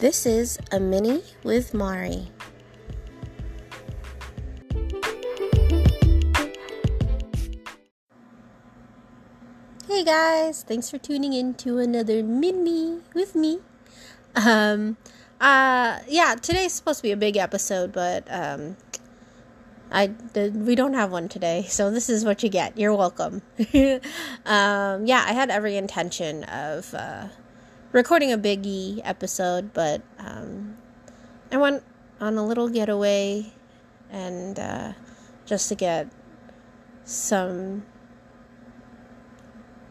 This is a mini with Mari. Hey guys, thanks for tuning in to another mini with me. Um, uh, yeah, today's supposed to be a big episode, but um, I we don't have one today, so this is what you get. You're welcome. um, yeah, I had every intention of uh, recording a biggie episode, but um, I went on a little getaway and uh, just to get some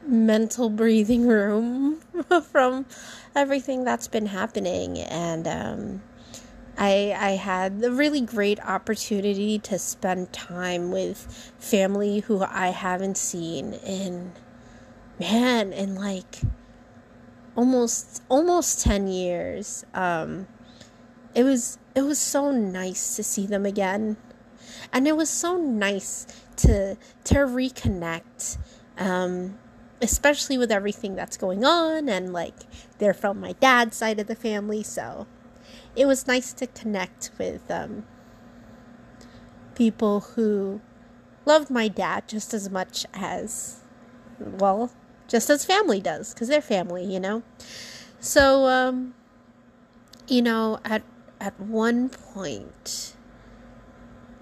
mental breathing room from everything that's been happening. And um, I, I had a really great opportunity to spend time with family who I haven't seen in man in like almost almost 10 years um, it was it was so nice to see them again. And it was so nice to to reconnect um, especially with everything that's going on and like they're from my dad's side of the family so it was nice to connect with um, people who loved my dad just as much as well just as family does because they're family you know? So um, you know at at one point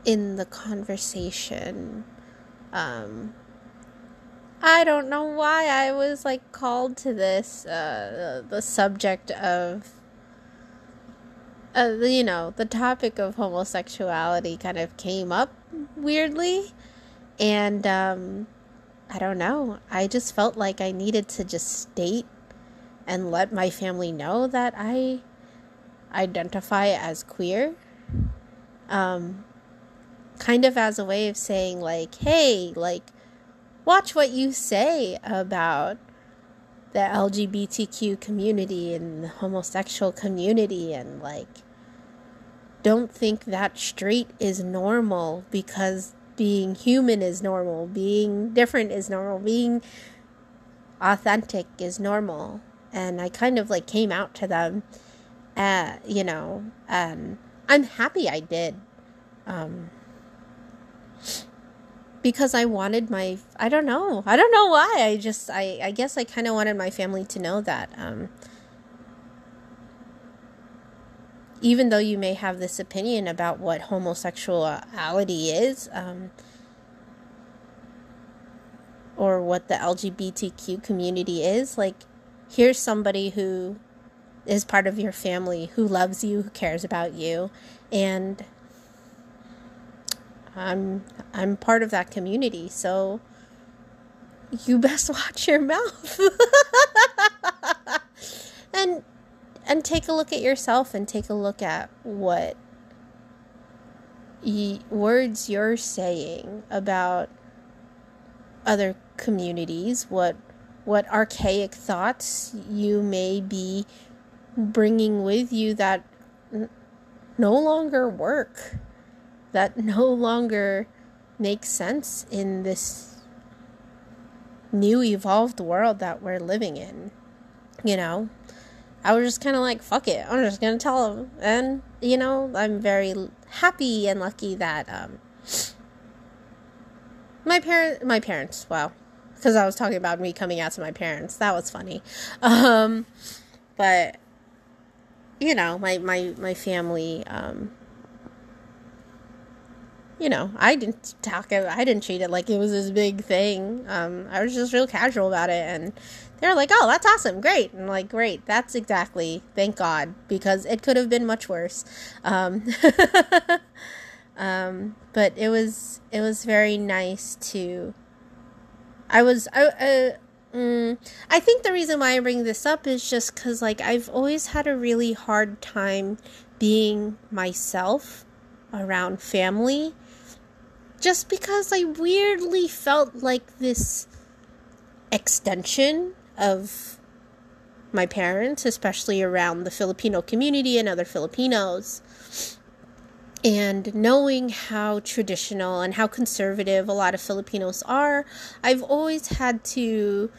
in the conversation um, I don't know why I was like called to this uh, the subject of uh, you know the topic of homosexuality kind of came up weirdly. And um, I don't know. I just felt like I needed to just state and let my family know that I identify as queer. Um, kind of as a way of saying like hey like watch what you say about the LGBTQ community and the homosexual community and like don't think that straight is normal because being human is normal, being different is normal, being authentic is normal. And I kind of like came out to them, uh, you know, and I'm happy I did. Um, because I wanted my I don't know. I don't know why. I just I I guess I kind of wanted my family to know that um even though you may have this opinion about what homosexuality is um or what the LGBTQ community is, like here's somebody who is part of your family who loves you, who cares about you, and I'm I'm part of that community, so you best watch your mouth. and and take a look at yourself and take a look at what y- words you're saying about other communities, what what archaic thoughts you may be bringing with you that n- no longer work that no longer makes sense in this new evolved world that we're living in. You know, I was just kind of like, fuck it, I'm just gonna tell them. And, you know, I'm very happy and lucky that, um, my parent, my parents, wow, because I was talking about me coming out to my parents. That was funny. Um, but, you know, my, my, my family, um, you know, I didn't talk I didn't treat it like it was this big thing. Um, I was just real casual about it, and they're like, "Oh, that's awesome, great!" And like, "Great, that's exactly, thank God, because it could have been much worse." Um, um, but it was it was very nice to. I was I. Uh, Mm, I think the reason why I bring this up is just because, like, I've always had a really hard time being myself around family just because I weirdly felt like this extension of my parents, especially around the Filipino community and other Filipinos. And knowing how traditional and how conservative a lot of Filipinos are, I've always had to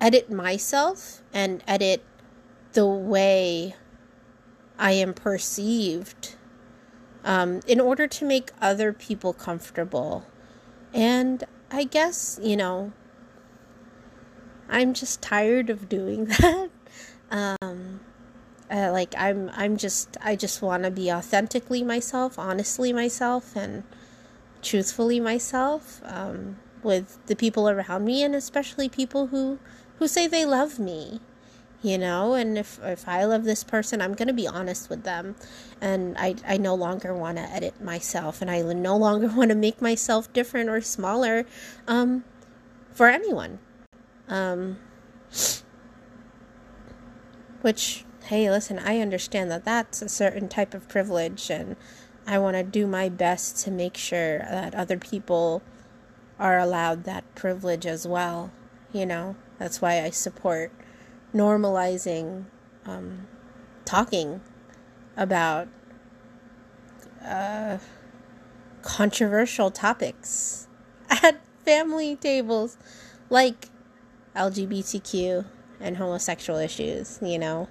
edit myself and edit the way I am perceived um, in order to make other people comfortable. And I guess, you know, I'm just tired of doing that. Um, uh, like I'm, I'm just, I just want to be authentically myself, honestly myself, and truthfully myself um, with the people around me, and especially people who, who say they love me you know and if if i love this person i'm going to be honest with them. And i i no longer want to edit myself and i no longer want to make myself different or smaller um for anyone. Um which hey listen i understand that that's a certain type of privilege and i want to do my best to make sure that other people are allowed that privilege as well you know? That's why i support normalizing um, talking about uh, controversial topics at family tables like LGBTQ and homosexual issues, you know.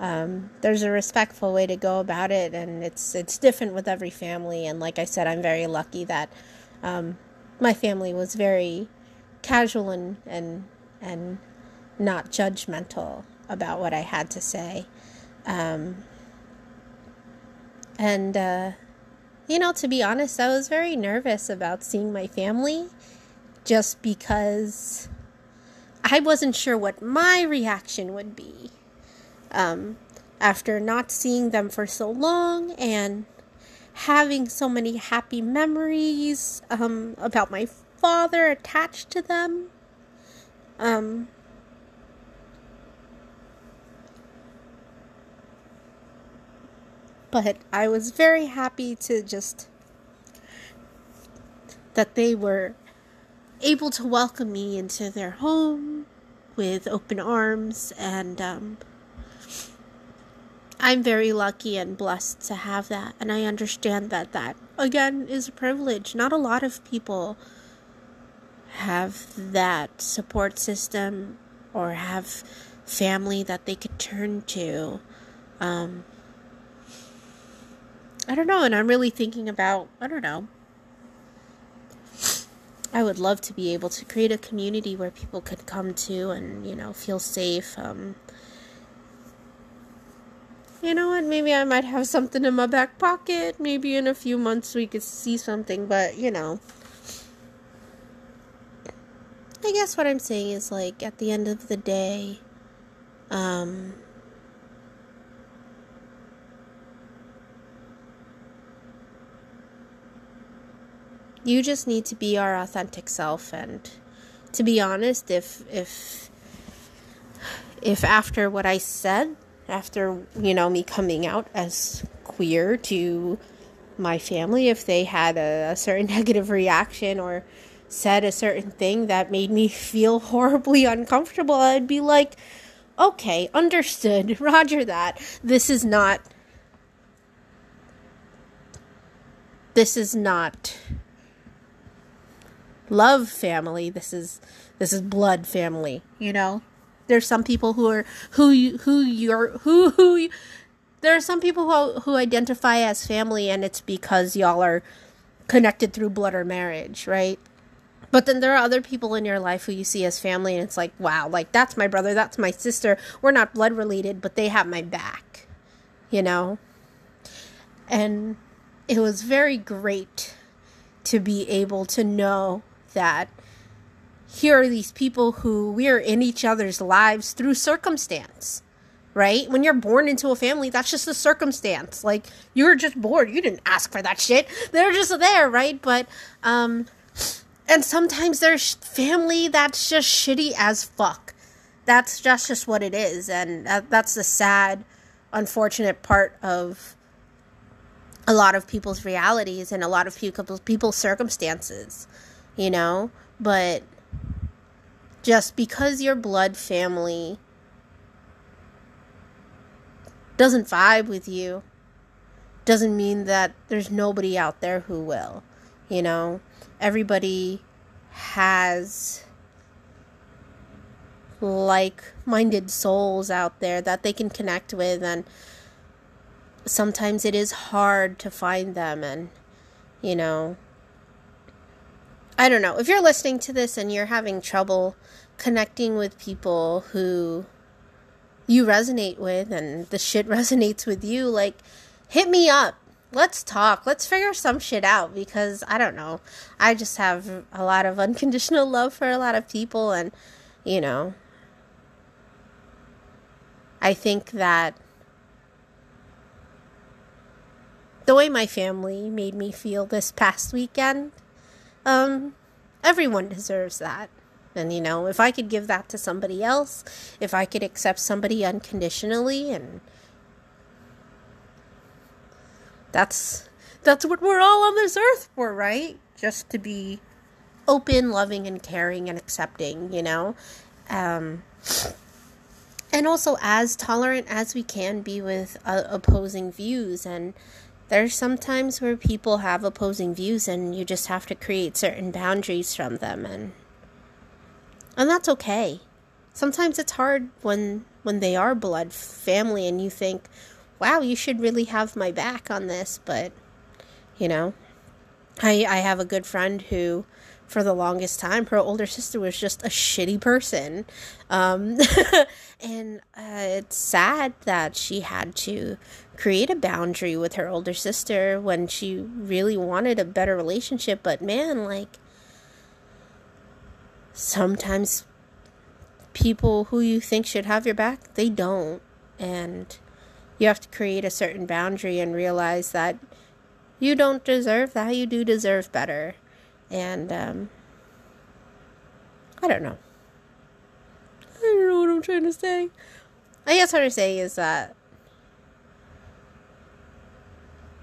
Um, there's a respectful way to go about it, and it's it's different with every family. And like I said, I'm very lucky that um, my family was very casual and and and not judgmental about what I had to say. Um, and, uh, you know, to be honest, I was very nervous about seeing my family just because I wasn't sure what my reaction would be. Um, after not seeing them for so long and having so many happy memories um, about my father attached to them. Um, But I was very happy to just that they were able to welcome me into their home with open arms and um, I'm very lucky and blessed to have that. And I understand that that again is a privilege. Not a lot of people have that support system or have family that they could turn to um, I don't know, and I'm really thinking about, I don't know. I would love to be able to create a community where people could come to and, you know, feel safe. Um, you know what? Maybe I might have something in my back pocket. Maybe in a few months we could see something, but, you know. I guess what I'm saying is, like, at the end of the day, um, you just need to be our authentic self and to be honest if if if after what i said after you know me coming out as queer to my family if they had a, a certain negative reaction or said a certain thing that made me feel horribly uncomfortable i'd be like okay understood. Roger that. This is not this is not love family. This is this is blood family. You know, there's some people who are who you who you're who who. You, there are some people who who identify as family, and it's because y'all are connected through blood or marriage, right? But then there are other people in your life who you see as family, and it's like, wow, like that's my brother, that's my sister. We're not blood related, but they have my back, you know? And it was very great to be able to know that here are these people who we are in each other's lives through circumstance right? When you're born into a family that's just a circumstance. Like you're just born. You didn't ask for that shit. They're just there right? But um and sometimes there's family that's just shitty as fuck. That's just just what it is. And that, that's the sad unfortunate part of a lot of people's realities and a lot of people's people's circumstances you know? But just because your blood family doesn't vibe with you doesn't mean that there's nobody out there who will. You know, everybody has like minded souls out there that they can connect with and sometimes it is hard to find them and you know I don't know. If you're listening to this and you're having trouble connecting with people who you resonate with and the shit resonates with you, like hit me up. Let's talk. Let's figure some shit out because I don't know. I just have a lot of unconditional love for a lot of people and you know I think that the way my family made me feel this past weekend, um, everyone deserves that. And you know, if I could give that to somebody else, if I could accept somebody unconditionally and that's that's what we're all on this earth for, right? Just to be open, loving and caring and accepting, you know? Um and also as tolerant as we can be with uh, opposing views and there's sometimes where people have opposing views and you just have to create certain boundaries from them and and that's okay. Sometimes it's hard when when they are blood family and you think wow you should really have my back on this but you know i i have a good friend who for the longest time her older sister was just a shitty person. Um, and uh, it's sad that she had to create a boundary with her older sister when she really wanted a better relationship. But man, like, sometimes people who you think should have your back, they don't. And you have to create a certain boundary and realize that you don't deserve that. You do deserve better. And, um, I don't know. I don't know what I'm trying to say. I guess what I'm saying is that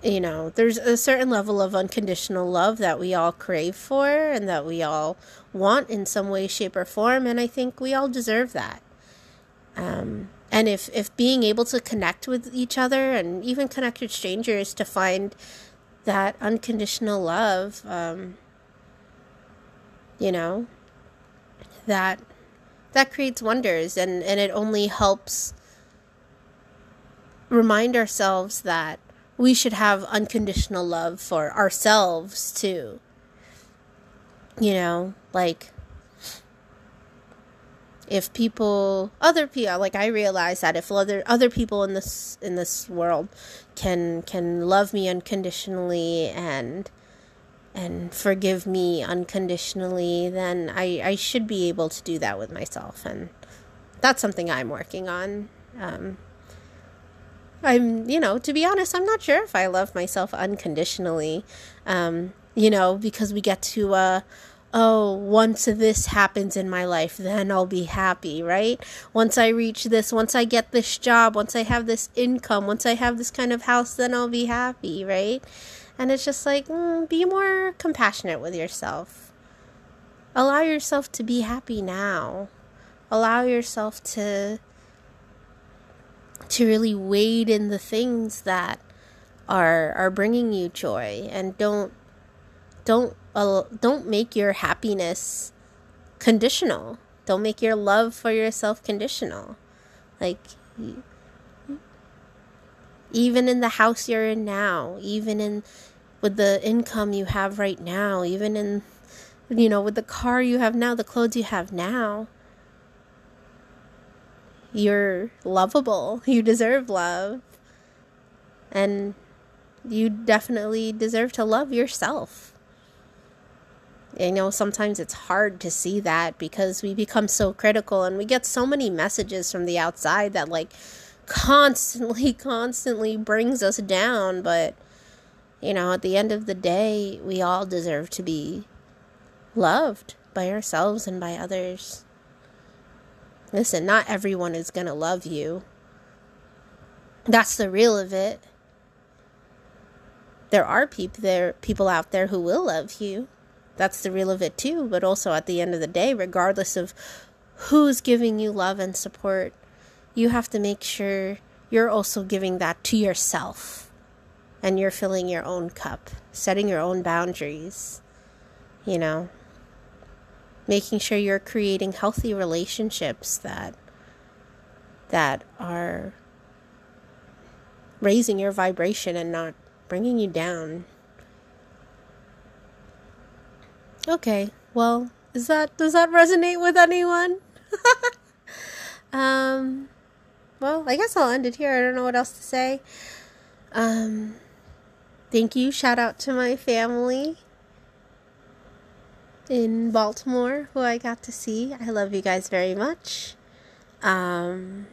you know, there's a certain level of unconditional love that we all crave for and that we all want in some way, shape, or form. And I think we all deserve that. Um, and if, if being able to connect with each other and even connect with strangers to find that unconditional love, um, you know, that that creates wonders and, and it only helps remind ourselves that we should have unconditional love for ourselves too. You know, like if people other people like I realize that if other other people in this in this world can can love me unconditionally and and forgive me unconditionally, then I, I should be able to do that with myself. And that's something I'm working on. Um, I'm, you know, to be honest, I'm not sure if I love myself unconditionally. Um, you know, because we get to, uh, oh, once this happens in my life, then I'll be happy, right? Once I reach this, once I get this job, once I have this income, once I have this kind of house, then I'll be happy, right? And it's just like, mm, be more compassionate with yourself. Allow yourself to be happy now. Allow yourself to to really wade in the things that are are bringing you joy. And don't don't uh, don't make your happiness conditional. Don't make your love for yourself conditional. Like even in the house you're in now even in with the income you have right now even in you know with the car you have now the clothes you have now you're lovable. You deserve love. And you definitely deserve to love yourself. I know sometimes it's hard to see that because we become so critical and we get so many messages from the outside that, like, constantly, constantly brings us down. But, you know, at the end of the day, we all deserve to be loved by ourselves and by others. Listen, not everyone is going to love you. That's the real of it. There are people there people out there who will love you. That's the real of it too, but also at the end of the day, regardless of who's giving you love and support, you have to make sure you're also giving that to yourself. And you're filling your own cup, setting your own boundaries. You know, making sure you're creating healthy relationships that that are raising your vibration and not bringing you down. Okay, well, is that does that resonate with anyone? um well, I guess I'll end it here. I don't know what else to say. Um thank you. Shout out to my family in Baltimore who I got to see. I love you guys very much. Um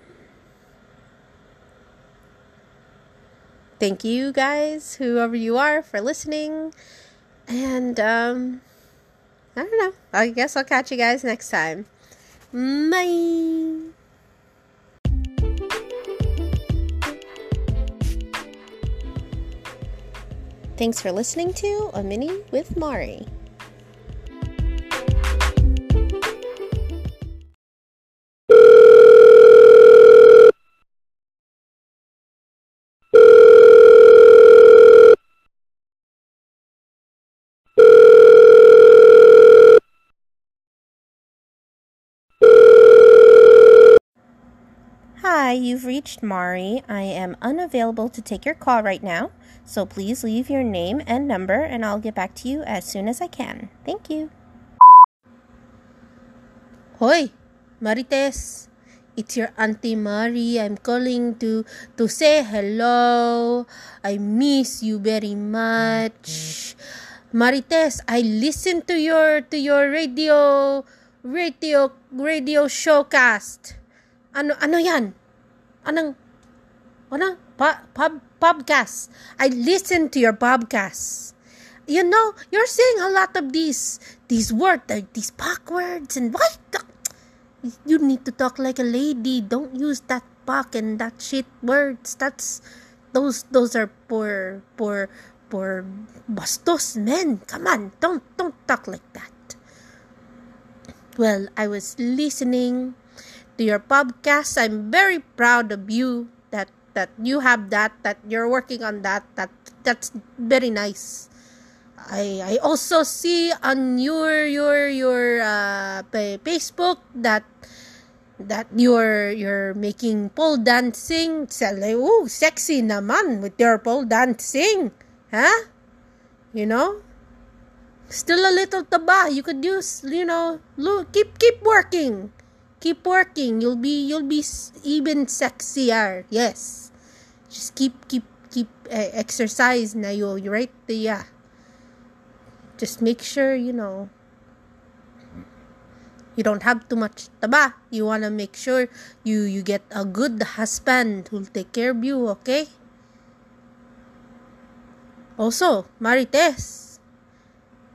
thank you guys, whoever you are, for listening. And um, I don't know. I guess I'll catch you guys next time. Bye. Thanks for listening to A Mini with Mari. You've reached Mari. I am unavailable to take your call right now, so please leave your name and number and I'll get back to you as soon as I can. Thank you. Hoy, Marites. It's your Auntie Mari. I'm calling to to say hello. I miss you very much. Marites, I listen to your to your radio radio radio showcast. Ano ano 'yan? Anong ano? Pa, pub, podcast. I listen to your podcast. You know, you're saying a lot of these these words, these backwards and why you need to talk like a lady. Don't use that fuck and that shit words. That's those those are poor poor poor bastos men. Come on, don't don't talk like that. Well, I was listening to your podcast. I'm very proud of you that that you have that that you're working on that that that's very nice. I I also see on your your your uh, Facebook that that you're you're making pole dancing. Oh, sexy naman with your pole dancing. Huh? You know? Still a little taba. You could use, you know, look, keep keep working keep working. You'll be you'll be even sexier. Yes. Just keep keep keep uh, exercise na you right yeah just make sure you know you don't have too much taba. You want to make sure you you get a good husband who'll take care of you okay? Also marites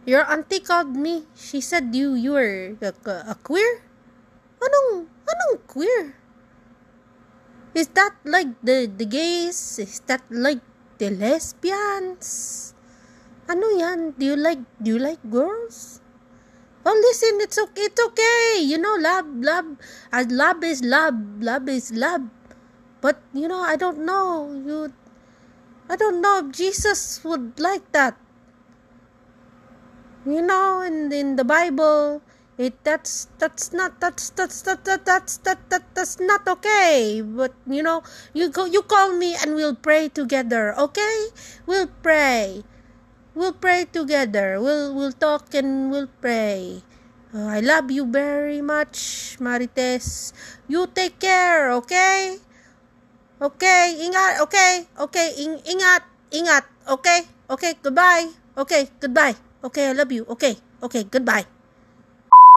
your auntie called me. She said you you were a, a queer Anong, anong queer? Is that like the, the gays? Is that like the lesbians? Ano yan? Do you like, do you like girls? Oh, listen, it's okay, it's okay. You know, love, love, uh, love is love, love is love. But, you know, I don't know. You, I don't know if Jesus would like that. You know, in, in the Bible, it that's that's not that's that's that, that that's that, that that's not okay. But you know you go you call me and we'll pray together okay? We'll pray. We'll pray together. We'll we'll talk and we'll pray. Uh, i love you very much marites. You take care okay? Okay ingat okay okay ing, ingat ingat okay? Okay goodbye. Okay goodbye. Okay i love you. Okay okay goodbye